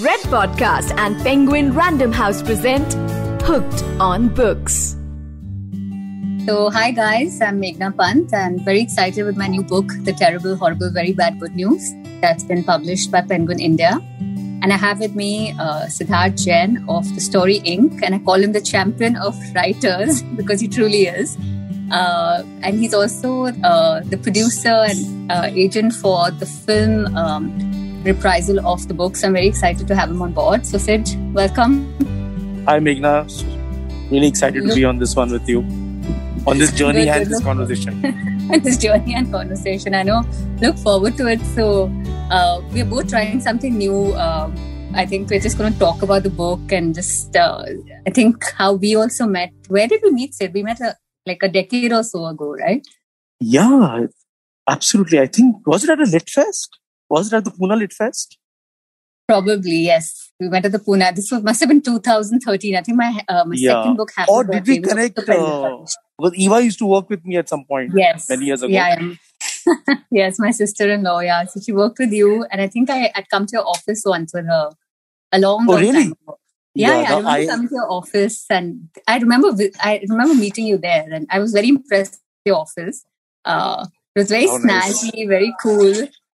Red Podcast and Penguin Random House present Hooked on Books. So, hi guys, I'm Meghna Pant and very excited with my new book, The Terrible, Horrible, Very Bad Good News, that's been published by Penguin India. And I have with me uh, Siddharth Jain of The Story Ink., and I call him the champion of writers because he truly is. Uh, and he's also uh, the producer and uh, agent for the film um, reprisal of the book. So I'm very excited to have him on board. So, Sid, welcome. Hi, Meghna. Really excited to be on this one with you on this journey and this conversation. And this journey and conversation. I know. Look forward to it. So uh, we're both trying something new. Uh, I think we're just going to talk about the book and just. Uh, I think how we also met. Where did we meet, Sid? We met a, like a decade or so ago, right? Yeah, absolutely. I think was it at a Lit Fest? Was it at the Pune Lit Fest? Probably yes. We went to the Pune. This was, must have been 2013. I think my uh, my Yeah. second book happened. Or did we connect? Uh, because Eva used to work with me at some point yes. many years ago. Yeah. yeah. yes, my sister-in-law. Yeah, so she worked with you, and I think I had come to your office once with her a long, Oh, long really? time ago. Yeah, yeah, I no, remember I- coming to your office, and I remember I remember meeting you there, and I was very impressed with your office. Uh, it was very Oh, nice. snazzy, very cool.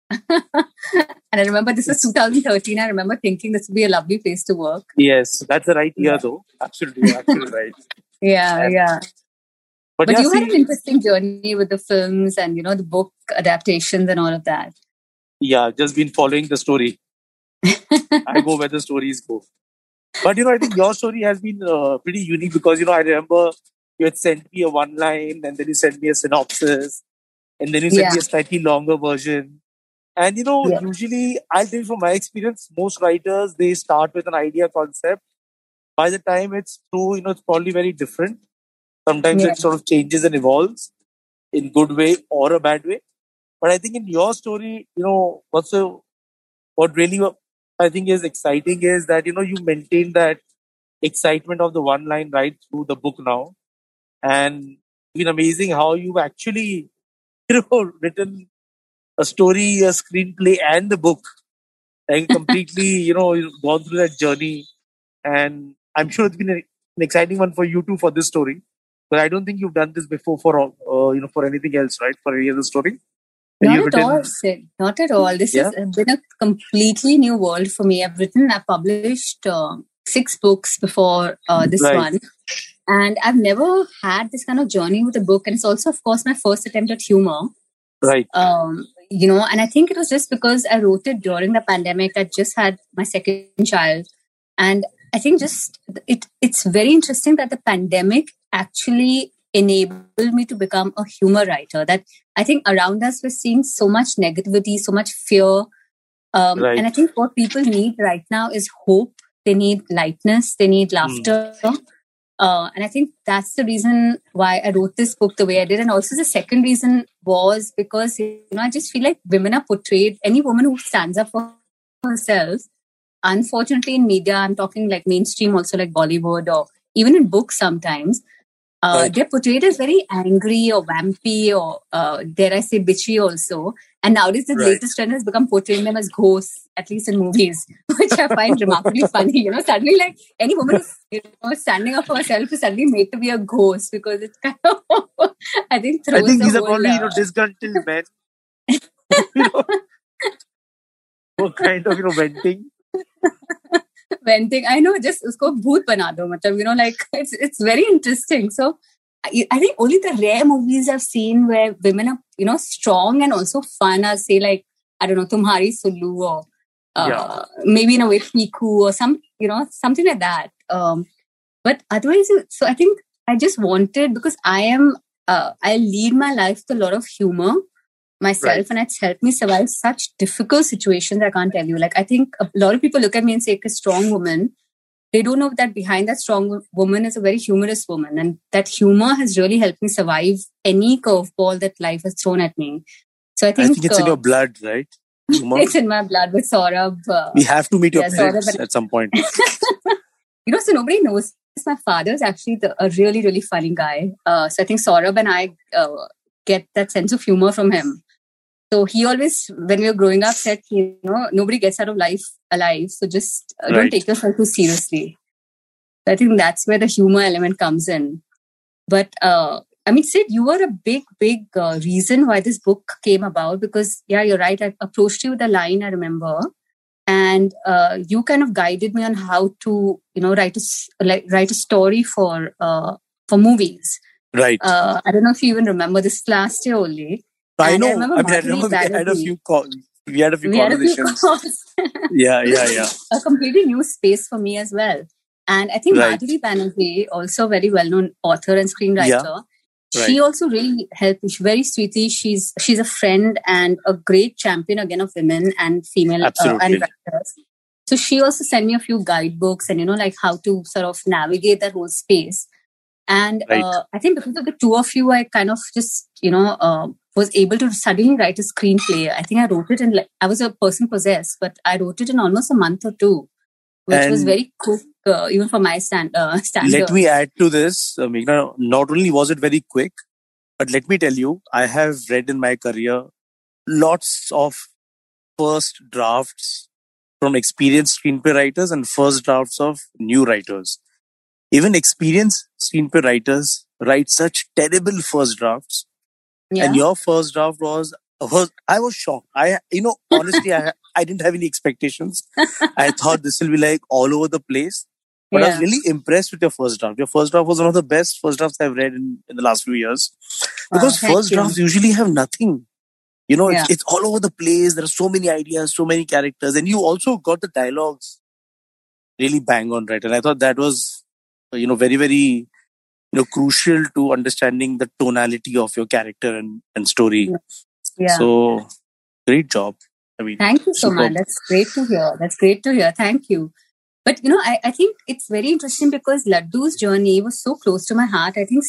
and I remember this is 2013. I remember thinking this would be a lovely place to work. Yes, that's the right year Yeah. though. Absolutely, absolutely right. Yeah, And- yeah. But, But yeah, you had an interesting journey with the films and you know the book adaptations and all of that. yeah, just been following the story. I go where the stories go. But you know, I think your story has been uh, pretty unique because you know I remember you had sent me a one line, and then you sent me a synopsis, and then you sent Yeah. me a slightly longer version. And you know, Yeah. usually I'll tell you from my experience, most writers they start with an idea concept. By the time it's through, you know, it's probably very different. Sometimes Yeah. it sort of changes and evolves in good way or a bad way. But I think in your story, you know, what's the what really I think is exciting is that you know you maintain that excitement of the one line right through the book now, and it's been amazing how you've actually you know written a story, a screenplay, and the book, like completely you know you've gone through that journey, and I'm sure it's been an exciting one for you too for this story. But I don't think you've done this before for all, uh, you know for anything else, right? For any other story. Not at written- all, Sid. Not at all. This Yeah. has been a completely new world for me. I've written, I've published uh, six books before uh, this Right. one. And I've never had this kind of journey with a book. And it's also, of course, my first attempt at humor. Right. Um, you know, and I think it was just because I wrote it during the pandemic. I just had my second child. And I think just it it's very interesting that the pandemic actually enabled me to become a humor writer. That I think around us we're seeing so much negativity, so much fear. Um, Right. And I think what people need right now is hope. They need lightness. They need laughter. Uh, and I think that's the reason why I wrote this book the way I did. And also the second reason was because, you know, I just feel like women are portrayed, any woman who stands up for herself, unfortunately in media, I'm talking like mainstream also like Bollywood or even in books sometimes, uh, Right. they're portrayed as very angry or vampy or uh, dare I say bitchy also. And nowadays the Right. latest trend has become portraying them as ghosts, at least in movies, which I find remarkably funny. You know, suddenly like any woman who's you know, standing up for herself is suddenly made to be a ghost because it's kind of, I think, I think the these are probably you know uh, disgruntled men. you know, who are kind of you know venting. venting. I know, just usko bhoot bana do. matlab, You know, like it's it's very interesting. So I, think only the rare movies I've seen where women are you know strong and also fun are say like I don't know Tumhari Sulu or uh, Yeah. maybe in a way Piku or some you know something like that. Um, but otherwise, so I think I just wanted because I am uh, I lead my life with a lot of humor myself Right. and it's helped me survive such difficult situations i can't tell you like i think a lot of people look at me and say a strong woman they don't know that behind that strong woman is a very humorous woman and that humor has really helped me survive any curveball that life has thrown at me so i I think, think it's in uh, your blood, right? It's in my blood with Saurabh. Uh, We have to meet your Yeah, parents but- at some point. you know, so nobody knows. My father is actually the, a really, really funny guy. Uh, so I think Saurabh and I uh, get that sense of humor from him. So he always, when we were growing up, said, you know, nobody gets out of life alive. So just uh, don't take yourself too seriously. I think that's where the humor element comes in. But uh, I mean, Sid, you were a big, big uh, reason why this book came about because, yeah, you're right. I approached you with a line, I remember. And uh, you kind of guided me on how to, you know, write a, like, write a story for uh, for movies. Right. Uh, I don't know if you even remember this last year only. I and I know. I, remember mean, I remember we had a few calls. We had a few we had a few conversations. calls. yeah, yeah, yeah. a completely new space for me as well. And I think Right. Madhuri Banerjee, also a very well-known author and screenwriter, she Right. also really helped me. Very sweetly, she's she's a friend and a great champion again of women and female uh, and writers. So she also sent me a few guidebooks and you know like how to sort of navigate that whole space. And Right. uh, I think because of the two of you, I kind of just you know uh, was able to suddenly write a screenplay. I think I wrote it in like I was a person possessed, but I wrote it in almost a month or two, which was very quick uh, even for my stand uh, standards. Let me add to this, uh, Meghna. Not only was it very quick, but let me tell you, I have read in my career lots of first drafts from experienced screenplay writers and first drafts of new writers. Even experienced screenplay writers write such terrible first drafts yeah. and your first draft was was I was shocked. I you know honestly I I didn't have any expectations. I thought this will be like all over the place. But I was really impressed with your first draft. Your first draft was one of the best first drafts I've read in, in the last few years. Because first you. drafts usually have nothing. You know, it's, Yeah. it's all over the place. There are so many ideas, so many characters, and you also got the dialogues really bang on right. And I thought that was, you know, very, very, you know, crucial to understanding the tonality of your character and, and story. yeah. So great job. I mean, Thank you so much. That's great to hear. That's great to hear. Thank you. But you know, I, I think it's very interesting because Laddu's journey was so close to my heart. I think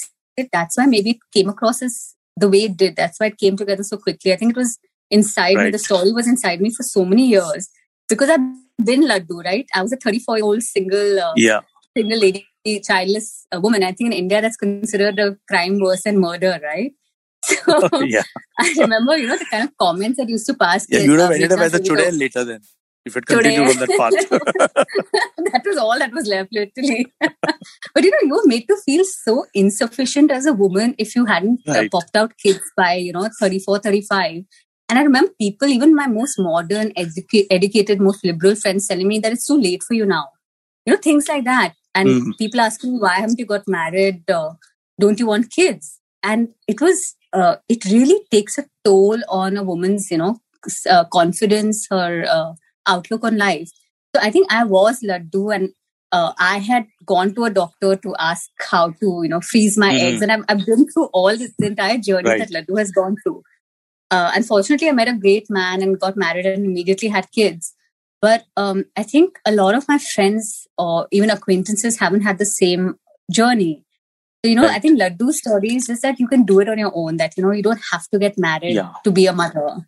that's why maybe it came across as the way it did. That's why it came together so quickly. I think it was inside me. The story was inside me for so many years because I've been Laddu, right? I was a 34 year old single uh, yeah, single lady, childless uh, woman. I think in India that's considered a crime worse than murder, right? So yeah. I remember, you know, the kind of comments that used to pass. yeah. You would have uh, ended up as a chudel later then. If it continued on that path. that was all that was left, literally. but you know, you were made to feel so insufficient as a woman if you hadn't uh, popped out kids by, you know, 34, 35. And I remember people, even my most modern, educa- educated, most liberal friends telling me that it's too late for you now. You know, things like that. And Mhm. people asking me, why haven't you got married? Uh, don't you want kids? And it was, uh, it really takes a toll on a woman's, you know, uh, confidence, her uh, outlook on life. So I think I was Laddu and uh, I had gone to a doctor to ask how to, you know, freeze my Mhm. eggs. And I've, I've been through all this, the entire journey Right. that Laddu has gone through. Uh, unfortunately, I met a great man and got married and immediately had kids. But um, I think a lot of my friends or even acquaintances haven't had the same journey. So, you know, Right. I think Laddu's story is just that you can do it on your own, that, you know, you don't have to get married Yeah. to be a mother.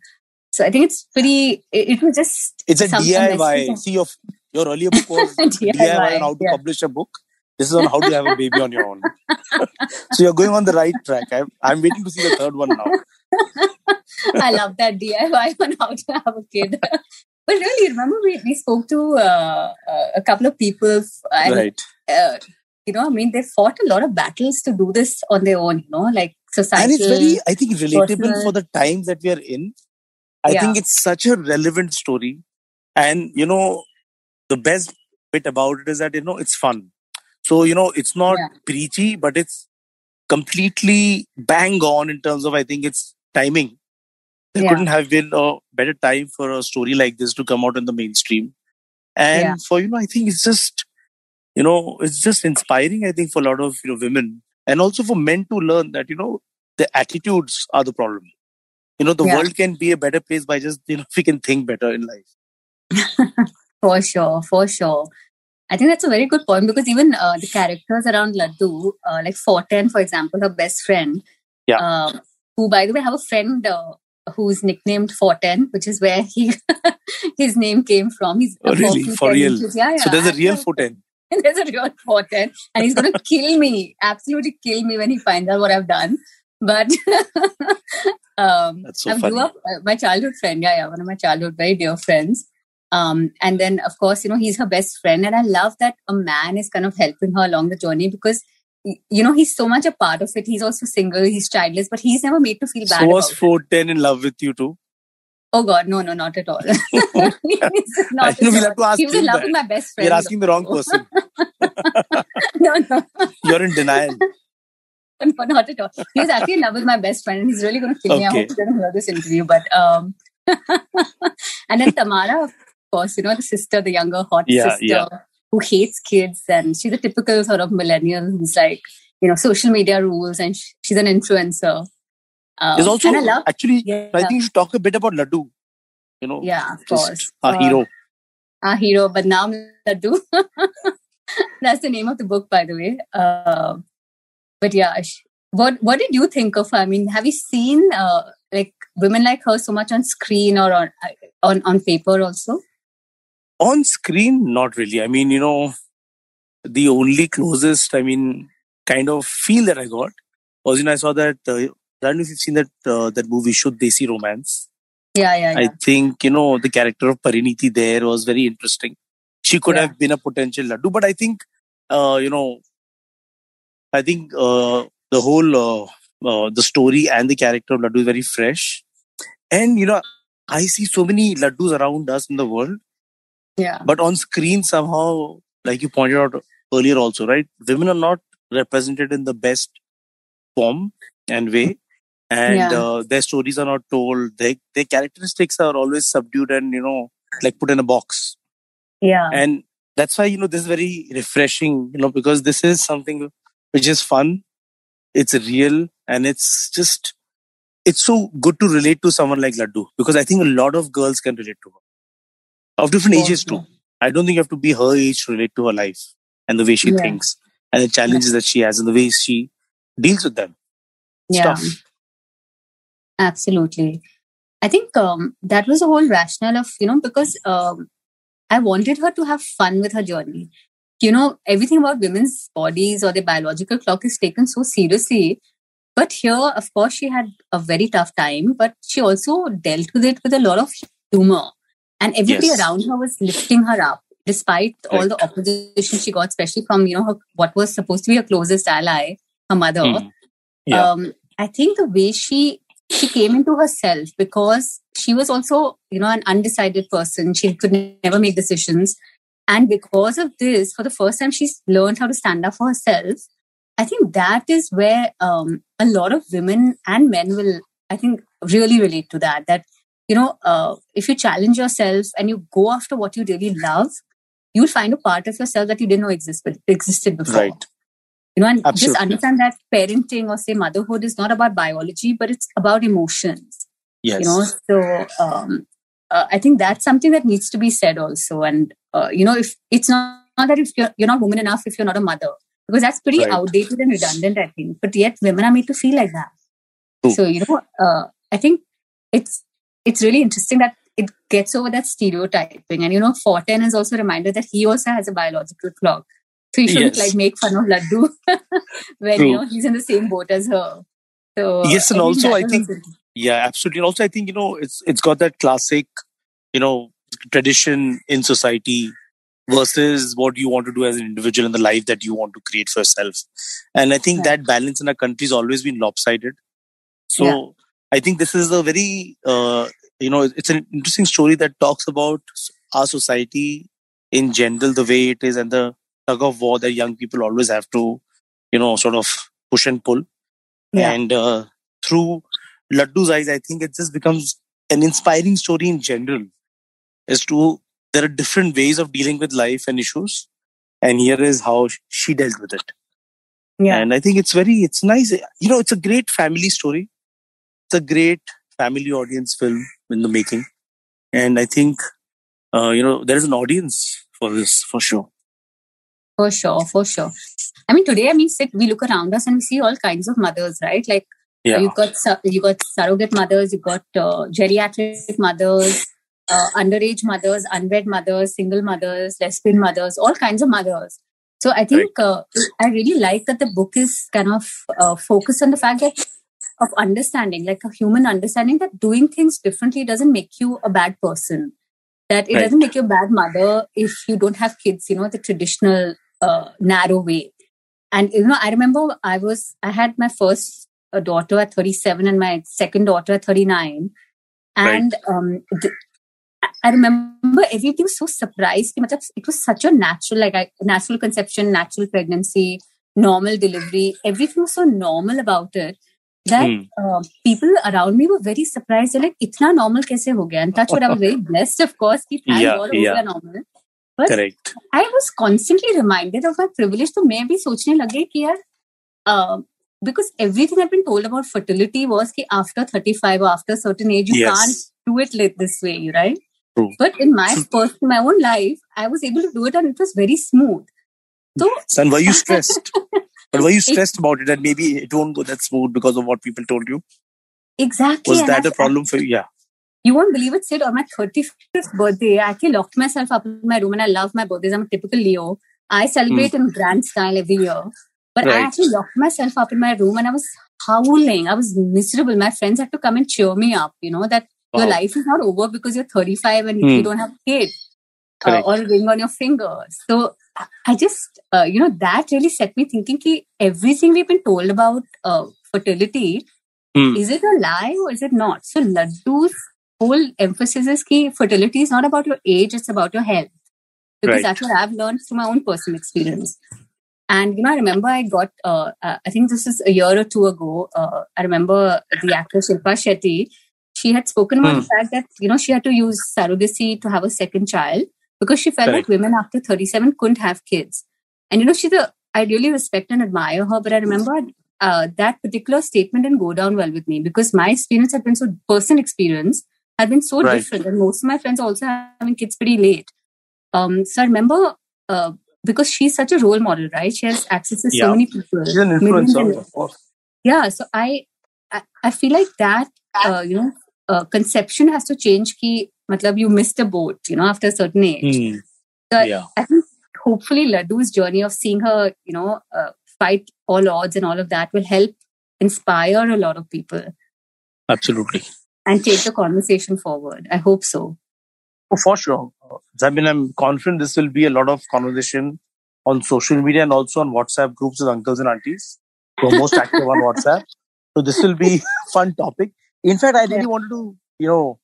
So I think it's pretty, it, it was just. It's a DIY. See, your, your earlier book was DIY, on how to yeah. publish a book. This is on how to have a baby on your own. so you're going on the right track. I'm, I'm waiting to see the third one now. I love that DIY on how to have a kid. But really, remember we, we spoke to uh, uh, a couple of people, and right. uh, you know, I mean, they fought a lot of battles to do this on their own. You know, like society. And it's very, I think, relatable personal- for the times that we are in. I Yeah. think it's such a relevant story. And, you know, the best bit about it is that, you know, it's fun. So, you know, it's not Yeah. preachy, but it's completely bang on in terms of, I think, its timing. There Yeah. couldn't have been a better time for a story like this to come out in the mainstream. And Yeah. for, you know, I think it's just, you know, it's just inspiring, I think, for a lot of, you know, women and also for men to learn that, you know, the attitudes are the problem. You know, the Yeah. world can be a better place by just, you know, if we can think better in life. For sure, for sure. I think that's a very good point because even uh, the characters around Laddu, uh, like Forten, for example, her best friend, Yeah. uh, who, by the way, have a friend uh, who's nicknamed Forten, which is where he his name came from. He's Oh, really? For real? Yeah, yeah. So there's a real. Forten. there's a real Forten, and he's going to kill me, absolutely kill me when he finds out what I've done. but um, That's so I funny. grew up uh, my childhood friend. Yeah, yeah, one of my childhood very dear friends. Um, and then of course, you know, he's her best friend, and I love that a man is kind of helping her along the journey because you know he's so much a part of it. He's also single, he's childless, but he's never made to feel bad. So was about it. Forten in love with you too? Oh God, no, no, not at all. Not I at all. he was in love that. with my best friend. You're asking the wrong person. no, no, You're in denial. no, not at all. He was actually in love with my best friend, and he's really going to kill me. I hope he doesn't hear this interview. But um, and then Tamara, of course, you know the sister, the younger hot Yeah, sister yeah. Who hates kids, and she's a typical sort of millennial who's like, you know, social media rules, and sh- she's an influencer. Um, There's also, love, actually, yeah, I think you should talk a bit about Laddu. You know, yeah, of course, our Uh, hero. our hero, Badnaam Laddu. That's the name of the book, by the way. Uh, but yeah, what what did you think of her? I mean, have you seen uh, like women like her so much on screen or on on on paper also? On screen, not really. I mean, you know, the only closest, I mean, kind of feel that I got was, you know, I saw that, uh, I don't know if you've seen that, uh, that movie, Shuddh Desi Romance. Yeah, yeah, yeah. I think, you know, the character of Parineeti there was very interesting. She could Yeah. have been a potential Laddu, but I think, uh, you know, I think uh, the whole, uh, uh, the story and the character of Laddu is very fresh. And, you know, I see so many Laddus around us in the world, yeah, but on screen somehow, like you pointed out earlier also, right? Women are not represented in the best form and way. And Yeah. uh, their stories are not told. Their, their characteristics are always subdued and, you know, like put in a box. yeah, And that's why, you know, this is very refreshing, you know, because this is something which is fun. It's real and it's just, it's so good to relate to someone like Laddu because I think a lot of girls can relate to her of different ages too. I don't think you have to be her age to relate to her life and the way she Yeah. thinks and the challenges that she has and the way she deals with them. Yeah. tough. Absolutely. I think um, that was the whole rationale of, you know, because um, I wanted her to have fun with her journey. You know, everything about women's bodies or their biological clock is taken so seriously. But here, of course, she had a very tough time, but she also dealt with it with a lot of humor. And everybody Yes. around her was lifting her up despite all the opposition she got, especially from, you know, her, what was supposed to be her closest ally, her mother Mm. Yeah. um, I think the way she she came into herself because she was also you know an undecided person. She could never make decisions, and because of this, for the first time, she's learned how to stand up for herself. I think that is where um, a lot of women and men will, I think, really relate to that. That you know, uh, if you challenge yourself and you go after what you really love, you'll find a part of yourself that you didn't know exist, existed before Right. you know and just understand that parenting or say motherhood is not about biology but it's about emotions Yes. you know so um, uh, i think that's something that needs to be said also and uh, you know if it's not, not that if you're, you're not woman enough if you're not a mother because that's pretty Right. outdated and redundant i think but yet women are made to feel like that True. so you know uh, i think it's it's really interesting that it gets over that stereotyping and you know forten is also a reminder that he also has a biological clock so he shouldn't Yes. like make fun of laddu when True. you know he's in the same boat as her so Yes, and also I think- also- Yeah, absolutely. And also, I think you know, it's it's got that classic, you know, tradition in society versus what you want to do as an individual and the life that you want to create for yourself. And I think that balance in our country has always been lopsided. So Yeah. I think this is a very, uh, you know, it's an interesting story that talks about our society in general, the way it is, and the tug of war that young people always have to, you know, sort of push and pull. Yeah. And uh, through Laddu's eyes, I think it just becomes an inspiring story in general as to there are different ways of dealing with life and issues. And here is how she dealt with it. yeah And I think it's very, it's nice. You know, it's a great family story. It's a great family audience film in the making. And I think, uh, you know, there is an audience for this for sure. For sure, for sure. I mean, today, I mean, Sid, we look around us and we see all kinds of mothers, right? Like Yeah. you got you got surrogate mothers, you got uh, geriatric mothers, uh, underage mothers, unwed mothers, single mothers, lesbian mothers, all kinds of mothers. So I think uh, I really like that the book is kind of uh, focused on the fact that of understanding, like a human understanding that doing things differently doesn't make you a bad person. That it right. doesn't make you a bad mother if you don't have kids, you know, the traditional uh, narrow way. And, you know, I remember I was, I had my first uh, daughter at 37 and my second daughter at 39. And right. um, th- I remember everything was so surprised. It was such a natural, like natural conception, natural pregnancy, normal delivery. Everything was so normal about it. That Hmm. uh, people around me were very surprised. They're like, "इतना normal कैसे हो गया?" And touch wood, I was very blessed, of course, कि thank Yeah, God yeah. normal. But Correct. I was constantly reminded of my privilege. तो मैं भी सोचने लगे कि यार, uh, because everything I've been told about fertility was कि after 35 or after a certain age, you Yes. can't do it like this way, right? True. But in my first, my own life, I was able to do it and it was very smooth. So Son, were you stressed? But were you stressed about it that maybe it won't go that smooth because of what people told you? exactly. Was that a problem for you? Yeah. You won't believe it, Sid. On my 35th birthday, I actually locked myself up in my room and I love my birthdays. I'm a typical Leo. I celebrate in grand style every year. But I actually locked myself up in my room and I was howling. I was miserable. My friends had to come and cheer me up, you know, that your life is not over because you're 35 and Hmm. you don't have a kid uh, or a ring on your finger. So I- just, uh, you know, that really set me thinking ki everything we've been told about uh, fertility, Hmm. is it a lie or is it not? So Laddu's whole emphasis is ki fertility is not about your age, it's about your health. Because Right. that's what I've learned through my own personal experience. And you know, I remember I got, uh, I think this is a year or two ago. Uh, I remember the actress Shilpa Shetty. She had spoken about Hmm. the fact that you know she had to use surrogacy to have a second child because she felt Correct. like women after 37 couldn't have kids. And you know, she's a I really respect and admire her, but I remember uh, that particular statement didn't go down well with me because my experience had been so personal experience had been so Right. different, and most of my friends also having kids pretty late. Um, so I remember uh, because she's such a role model, right? She has access to so many people. She's an influencer, of course. yeah so i i, I feel like that uh, you know uh, conception has to change ki matlab you missed a boat you know after a certain age Hmm. so Yeah. i think hopefully laddu's journey of seeing her you know uh, fight all odds and all of that will help inspire a lot of people Absolutely. and take the conversation forward i hope so Oh, for sure. I mean, I'm confident this will be a lot of conversation on social media and also on WhatsApp groups with uncles and aunties who are most active on WhatsApp. So this will be fun topic. In fact, I really Yeah. wanted to, you know,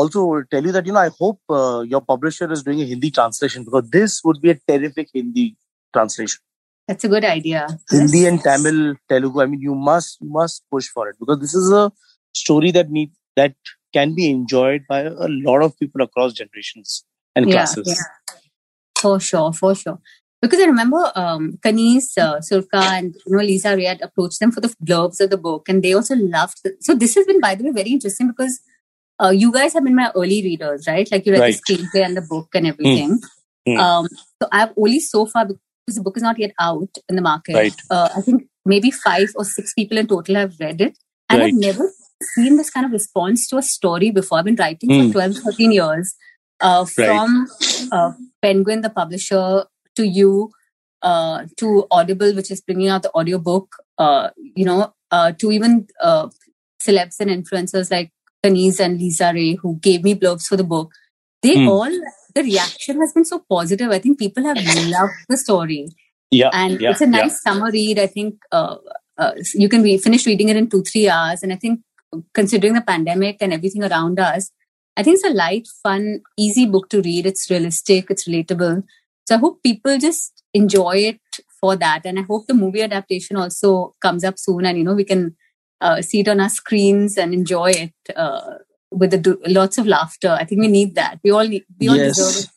also tell you that, you know, I hope uh, your publisher is doing a Hindi translation because this would be a terrific Hindi translation. that's a good idea Hindi and Tamil, Telugu. I mean, you must you must push for it because this is a story that need that can be enjoyed by a lot of people across generations and yeah, classes. yeah. For sure, for sure. Because I remember um, Kaneez, uh, Surka, and you know Lisa Ray had approached them for the blurbs of the book, and they also loved. The, so this has been, by the way, very interesting because uh, you guys have been my early readers, right? Like you read Right. the screenplay and the book and everything. Hmm. Um, so I've only so far because the book is not yet out in the market. Right. Uh, I think maybe five or six people in total have read it, and Right. I've never seen this kind of response to a story before. I've been writing Hmm. for 12, 13 years. Uh, from uh, Penguin, the publisher, to you, uh, to Audible, which is bringing out the audiobook, uh, you know, uh, to even uh, celebs and influencers like Kaneez and Lisa Ray, who gave me blurbs for the book. They Hmm. all, the reaction has been so positive. I think people have loved the story. Yeah. And yeah, it's a nice summer read. I think uh, uh, you can re- finish reading it in two, three hours. And I think considering the pandemic and everything around us, I think it's a light, fun, easy book to read. It's realistic, it's relatable. So I hope people just enjoy it for that. And I hope the movie adaptation also comes up soon and, you know, we can uh, see it on our screens and enjoy it uh, with the, do- lots of laughter. I think we need that. We all need, we all Yes. deserve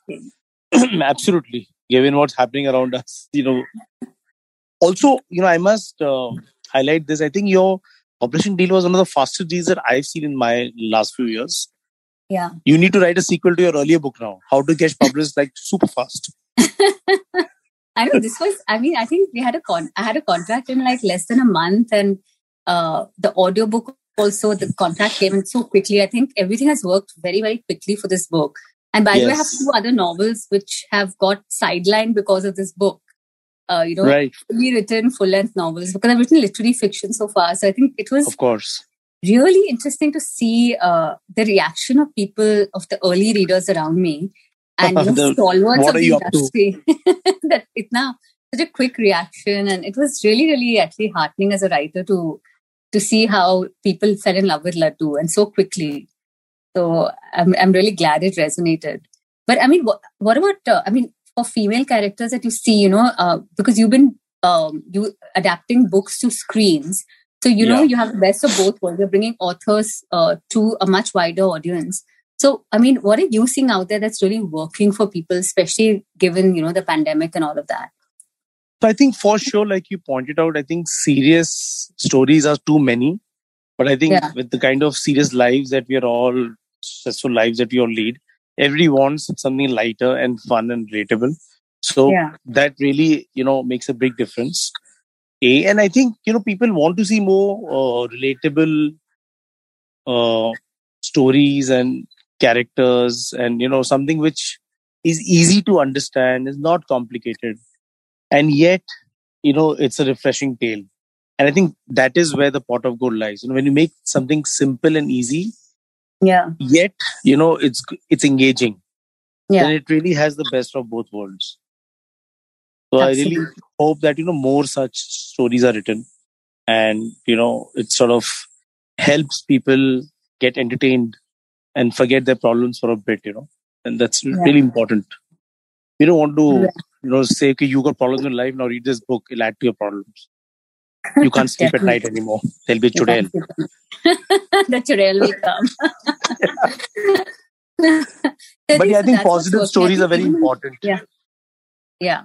it. Absolutely. Given what's happening around us, you know. Also, you know, I must uh, highlight this. I think your publishing deal was one of the fastest deals that I've seen in my last few years. Yeah. You need to write a sequel to your earlier book now. How to get published like super fast. I know this was. I mean, I think we had a con. I had a contract in like less than a month, and uh, the audiobook also. The contract came in so quickly. I think everything has worked very, very quickly for this book. And by the way, I have two other novels which have got sidelined because of this book. uh, you know, Right. fully written full length novels because I've written literary fiction so far. So I think it was Of course. really interesting to see uh, the reaction of people of the early readers around me and you know, The- stalwarts of the industry that it now such a quick reaction and it was really really actually heartening as a writer to to see how people fell in love with laddu and so quickly so i'm, I'm really glad it resonated but i mean what, what about uh, i mean for female characters that you see you know uh, because you've been um, you adapting books to screens so you know Yeah. you have the best of both worlds. You're bringing authors uh, to a much wider audience. So I mean, what are you seeing out there that's really working for people, especially given you know the pandemic and all of that? So I think for sure, like you pointed out, I think serious stories are too many. But I think Yeah. with the kind of serious lives that we are all, successful lives that we all lead, everybody wants something lighter and fun and relatable. So Yeah. that really, you know, makes a big difference. A, and I think, you know, people want to see more uh, relatable uh, stories and characters and, you know, something which is easy to understand, is not complicated. And yet, you know, it's a refreshing tale. And I think that is where the pot of gold lies. You know, when you make something simple and easy, Yeah, yet, you know, it's it's engaging. Yeah. Then it really has the best of both worlds. So I really hope that, you know, more such stories are written and, you know, it sort of helps people get entertained and forget their problems for a bit, you know. And that's Yeah. really important. You don't want to, Yeah. You know, say, okay, you got problems in life, now read this book, it'll add to your problems. You can't sleep at night anymore. There'll be chudel. can't keep them. the churel will come. But yeah, I think positive. Stories are very important. Yeah. Yeah.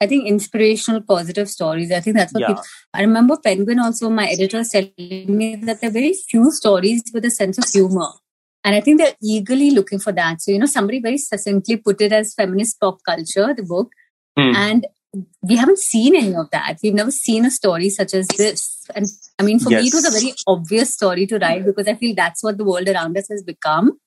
I think inspirational, positive stories. I think that's what Yeah. people. I remember Penguin also, my editor telling me that there are very few stories with a sense of humor. And I think they're eagerly looking for that. So, you know, somebody very succinctly put it as feminist pop culture, the book. Hmm. And we haven't seen any of that. We've never seen a story such as this. And I mean, for me, it was a very obvious story to write because I feel that's what the world around us has become.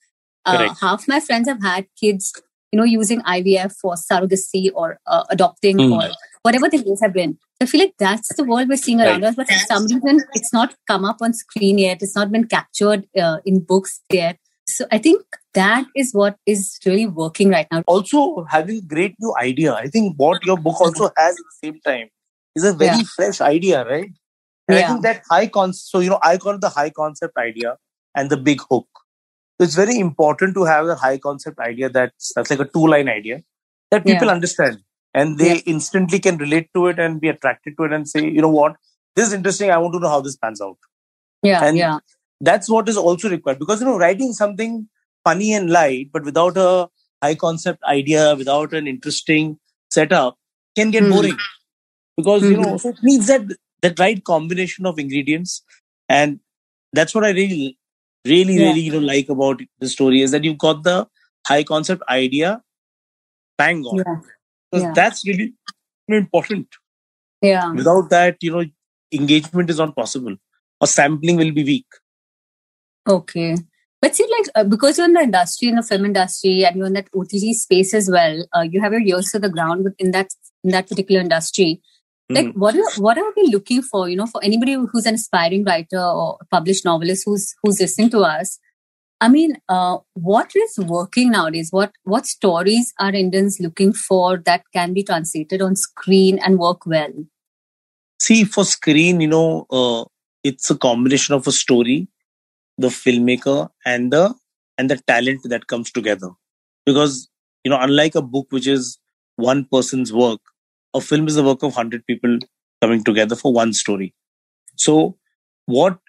Uh, half my friends have had kids, you know, using IVF for surrogacy or uh, adopting Hmm. or whatever the case have been. I feel like that's the world we're seeing around Right. us, but for some reason, it's not come up on screen yet. It's not been captured uh, in books yet. So I think that is what is really working right now. Also, having great new idea. I think what your book also has at the same time is a very Yeah. fresh idea, right? And I think that high concept, so, you know, I call it the high concept idea and the big hook. So it's very important to have a high concept idea that's, that's like a two line idea that people Yeah. understand and they Yeah. instantly can relate to it and be attracted to it and say, you know what, this is interesting. I want to know how this pans out. Yeah, And yeah, That's what is also required because, you know, writing something funny and light, but without a high concept idea, without an interesting setup can get Hmm. boring because, you know, so it needs that, that right combination of ingredients. And that's what I really, really, Yeah. really, you know, like about the story is that you've got the high concept idea, bang on. yeah, Because yeah. that's really important. yeah. Without that, you know, engagement is not possible or sampling will be weak. Okay. But see, like, uh, because you're in the industry, in the film industry, and you're in that OTT space as well, uh, you have your ears to the ground in that in that particular industry. Like, Mhm. what are what are we looking for? You know, for anybody who's an aspiring writer or published novelist who's who's listening to us. I mean, uh, what is working nowadays? What what stories are Indians looking for that can be translated on screen and work well? See, for screen, you know, uh, it's a combination of a story, the filmmaker, and the and the talent that comes together. Because you know, unlike a book which is one person's work, a film is the work of hundred people coming together for one story. So, what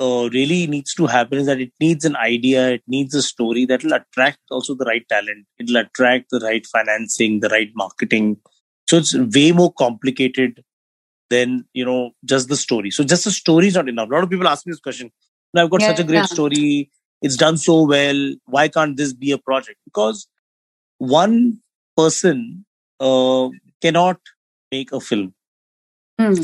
uh, really needs to happen is that it needs an idea, it needs a story that will attract also the right talent, it will attract the right financing, the right marketing. So it's way more complicated than you know just the story. So just the story is not enough. A lot of people ask me this question. Now I've got such a great Yeah. story. It's done so well. Why can't this be a project? Because one person uh, cannot make a film Hmm.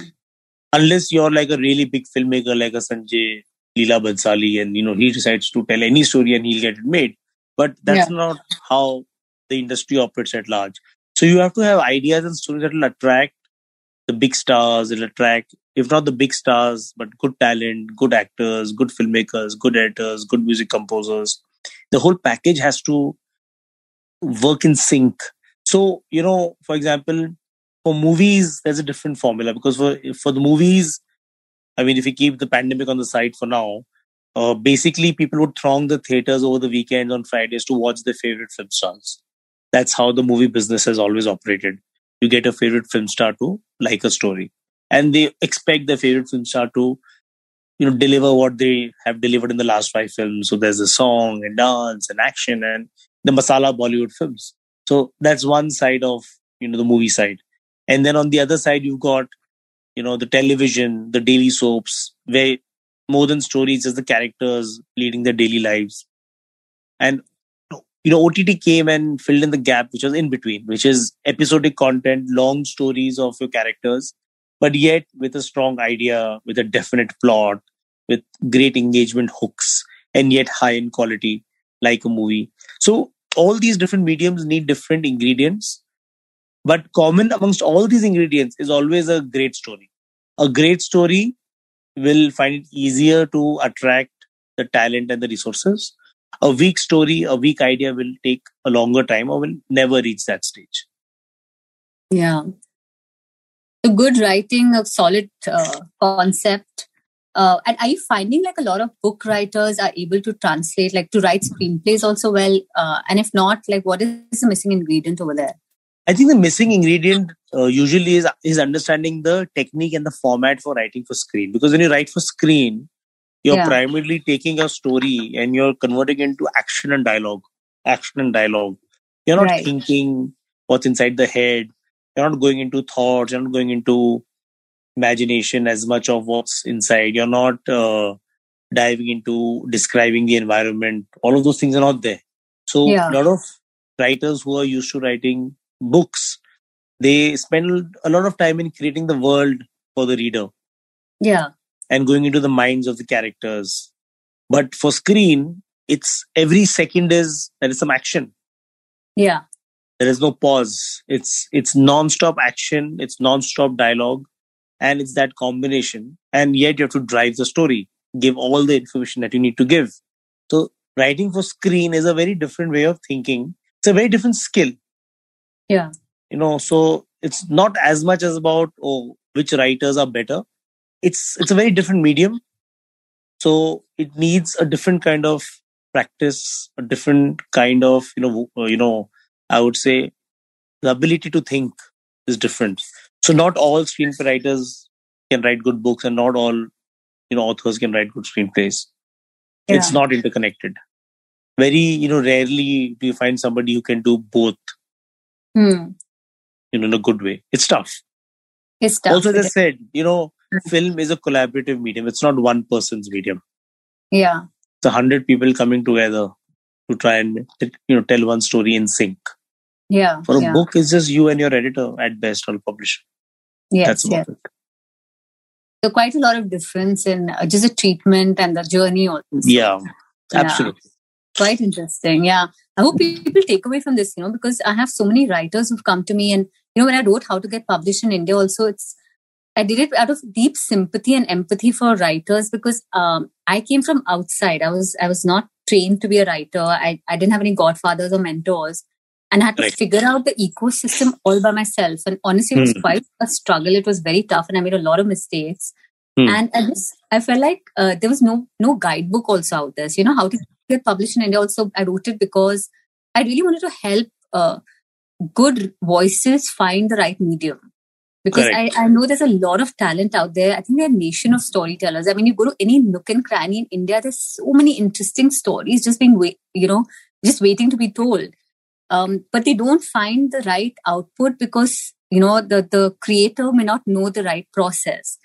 unless you're like a really big filmmaker like a Sanjay Leela Bhansali and you know he decides to tell any story and he'll get it made. But that's not how the industry operates at large. So you have to have ideas and stories that will attract the big stars. It'll attract, if not the big stars, but good talent, good actors, good filmmakers, good editors, good music composers. The whole package has to work in sync. So, you know, for example, for movies, there's a different formula because for for the movies, I mean, if we keep the pandemic on the side for now, uh, basically people would throng the theaters over the weekends on Fridays to watch their favorite film stars. That's how the movie business has always operated. You get a favorite film star to like a story, and they expect their favorite film star to, you know, deliver what they have delivered in the last five films. So there's a song and dance and action and the masala Bollywood films. So that's one side of you know the movie side, and then on the other side you've got you know the television, the daily soaps, where more than stories, just the characters leading their daily lives. And you know, OTT came and filled in the gap, which was in between, which is episodic content, long stories of your characters, but yet with a strong idea, with a definite plot, with great engagement hooks, and yet high in quality, like a movie. So all these different mediums need different ingredients, but common amongst all these ingredients is always a great story. A great story will find it easier to attract the talent and the resources. A weak story, a weak idea will take a longer time or will never reach that stage. Yeah. A good writing, a solid uh, concept. Uh, and are you finding like a lot of book writers are able to translate, like to write screenplays also well? Uh, and if not, like what is the missing ingredient over there? I think the missing ingredient uh, usually is is understanding the technique and the format for writing for screen. Because when you write for screen, you're yeah. primarily taking a story and you're converting into action and dialogue. Action and dialogue. You're not right. thinking what's inside the head. You're not going into thoughts. You're not going into imagination as much of what's inside. You're not uh, diving into describing the environment. All of those things are not there. So yeah. a lot of writers who are used to writing books, they spend a lot of time in creating the world for the reader. Yeah. And going into the minds of the characters. But for screen, it's every second is there is some action. Yeah. There is no pause. It's it's non-stop action, it's non-stop dialogue, and it's that combination. And yet you have to drive the story, give all the information that you need to give. So writing for screen is a very different way of thinking. It's a very different skill yeah you know so it's not as much as about oh which writers are better it's it's a very different medium so it needs a different kind of practice a different kind of you know you know i would say the ability to think is different so not all screenwriters can write good books and not all you know authors can write good screenplays yeah. it's not interconnected very you know rarely do you find somebody who can do both Hmm. You know, in a good way. It's tough. It's tough. Also, as I said, you know, hmm. film is a collaborative medium. It's not one person's medium. Yeah. It's a hundred people coming together to try and you know tell one story in sync. Yeah. For a yeah. book, it's just you and your editor at best or publisher. Yes. That's about yes. it. So quite a lot of difference in uh, just the treatment and the journey also. Yeah, absolutely. Yeah. Quite interesting. Yeah. I hope people take away from this, you know, because I have so many writers who've come to me and, you know, when I wrote How to Get Published in India also, it's, I did it out of deep sympathy and empathy for writers because um, I came from outside. I was, I was not trained to be a writer. I, I didn't have any godfathers or mentors and I had to right. figure out the ecosystem all by myself. And honestly, it was mm. quite a struggle. It was very tough and I made a lot of mistakes. Mm. And I, just, I felt like uh, there was no no guidebook also out there. So, you know, how to get published in India also, I wrote it because I really wanted to help uh, good voices find the right medium. Because I, I, know there's a lot of talent out there. I think they're a nation of storytellers. I mean, you go to any nook and cranny in India, there's so many interesting stories just being, wait, you know, just waiting to be told. Um, but they don't find the right output because, you know, the, the creator may not know the right process.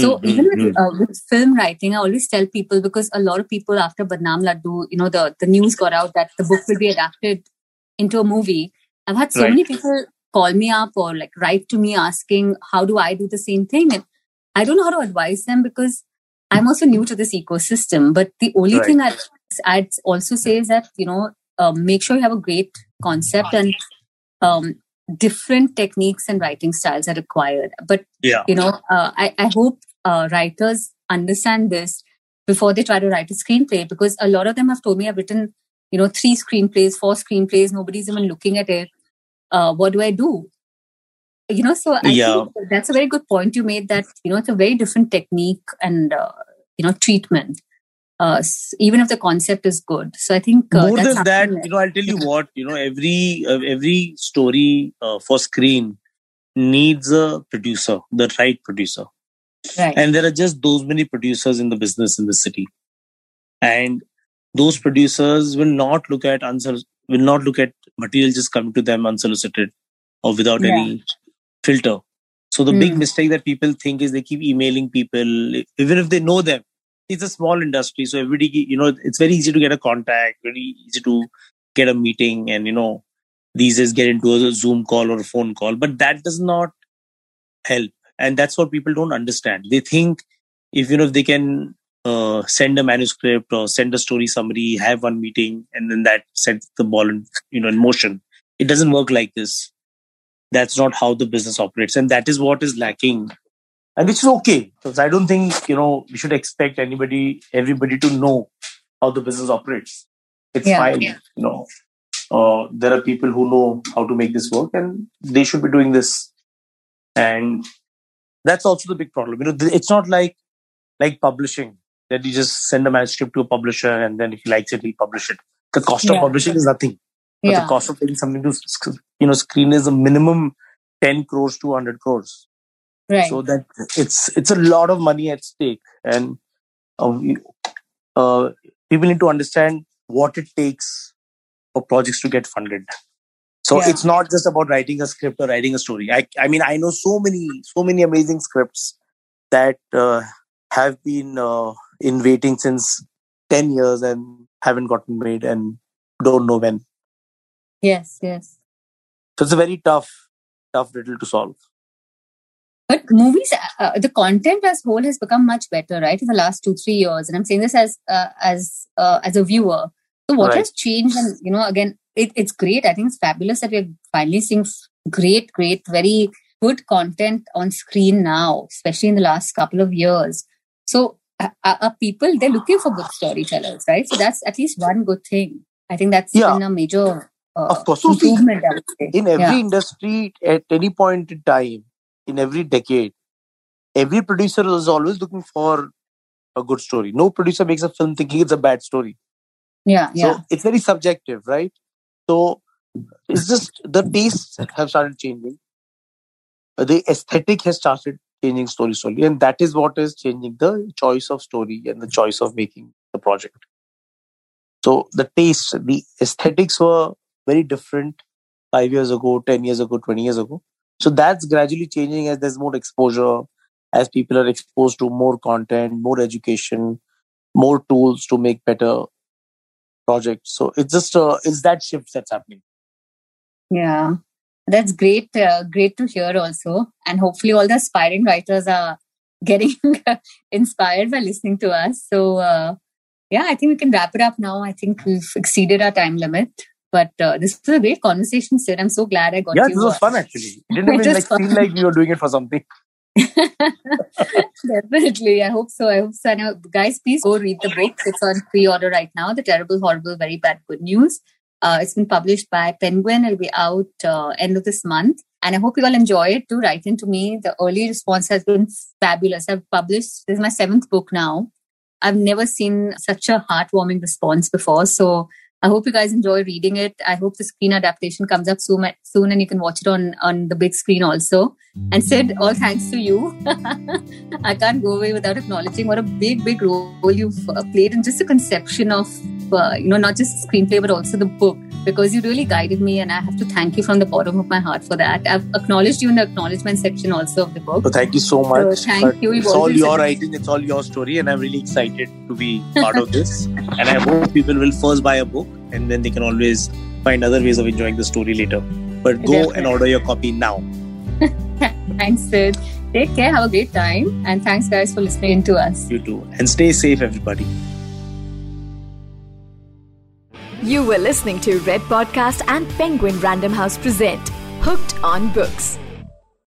So mm-hmm. even with, hmm. uh, with film writing, I always tell people because a lot of people after Badnam Laddu, you know, the, the news got out that the book will be adapted into a movie. I've had so right. many people call me up or like write to me asking, how do I do the same thing? And I don't know how to advise them because I'm also new to this ecosystem. But the only right. thing I'd, I'd, also say is that, you know, uh, make sure you have a great concept and um, different techniques and writing styles are required. But Yeah. you know, uh, I, I hope uh, writers understand this before they try to write a screenplay because a lot of them have told me I've written, you know, three screenplays, four screenplays, nobody's even looking at it. Uh, what do I do? You know, so I Yeah. think that's a very good point you made that, you know, it's a very different technique and, uh, you know, treatment, uh, even if the concept is good. So I think uh, More than that, you know, I'll tell you what, you know, every uh, every story uh, for screen needs a producer, the right producer. right. and there are just those many producers in the business in the city and those producers will not look at unsol- will not look at material just coming to them unsolicited or without Yeah. any filter so the big Hmm. mistake that people think is they keep emailing people even if they know them it's a small industry so everybody you know it's very easy to get a contact very easy to get a meeting and you know these days get into a zoom call or a phone call but that does not help and that's what people don't understand they think if you know if they can uh, send a manuscript or send a story summary have one meeting and then that sets the ball in you know in motion. It doesn't work like this. That's not how the business operates and that is what is lacking and which is okay because i don't think you know we should expect anybody everybody to know how the business operates. It's Yeah, fine yeah. you know. Uh, there are people who know how to make this work and they should be doing this. And that's also the big problem you know. It's not like like publishing that you just send a manuscript to a publisher and then if he likes it he'll publish it the cost of Yeah. publishing is nothing but yeah. the cost of taking something to you know screen is a minimum 10 crores to 100 crores right. so that it's it's a lot of money at stake and uh, uh, people need to understand what it takes for projects to get funded so Yeah. it's not just about writing a script or writing a story i i mean i know so many so many amazing scripts that uh, have been uh, in waiting since 10 years and haven't gotten made and don't know when yes, yes. so it's a very tough tough riddle to solve But movies, uh, the content as whole has become much better, right? In the last two, three years, and I'm saying this as uh, as uh, as a viewer. So what Right. has changed? And you know, again, it, it's great. I think it's fabulous that we're finally seeing great, great, very good content on screen now, especially in the last couple of years. So uh, are, people they're looking for good storytellers, right? So that's at least one good thing. I think that's Yeah. been a major uh, Of course. So see, improvement. I would say. in every Yeah. industry at any point in time in every decade every producer is always looking for a good story no producer makes a film thinking it's a bad story yeah, yeah, so it's very subjective right so it's just the tastes have started changing the aesthetic has started changing story. Slowly and that is what is changing the choice of story and the choice of making the project. So the taste the aesthetics were very different five years ago 10 years ago 20 years ago. So that's gradually changing as there's more exposure as people are exposed to more content more education more tools to make better projects. So it's just uh, it's that shift that's happening. Yeah, that's great. Uh, great to hear also, and hopefully all the aspiring writers are getting inspired by listening to us. So uh, yeah, I think we can wrap it up now. I think we've exceeded our time limit, but uh, this was a great conversation, Sid. I'm so glad I got yeah you. Yeah, this was uh, fun actually it didn't It even like feel like we were doing it for something Definitely. I hope so. I hope so. I know, guys, please go read the book. It's on pre order right now The Terrible, Horrible, Very Bad, Good News. Uh, it's been published by Penguin. It'll be out uh, end of this month. And I hope you all enjoy it too. Write into me. The early response has been fabulous. I've published, this is my seventh book now. I've never seen such a heartwarming response before. So I hope you guys enjoy reading it. I hope the screen adaptation comes up soon, soon and you can watch it on, on the big screen also. And Sid, all thanks to you. I can't go away without acknowledging what a big, big role you've uh, played in just the conception of, uh, you know, not just the screenplay, but also the book, because you really guided me. And I have to thank you from the bottom of my heart for that. I've acknowledged you in the acknowledgement section also of the book. so thank you so much So thank But you. It's all your writing it's all your story and i'm really excited to be part of this and i hope people will first buy a book and then they can always find other ways of enjoying the story later but go and order your copy now Thanks, Sid. Take care. Have a great time. And thanks, guys, for listening to us. you too and stay safe everybody You were listening to Red Podcast and Penguin Random House present Hooked on Books.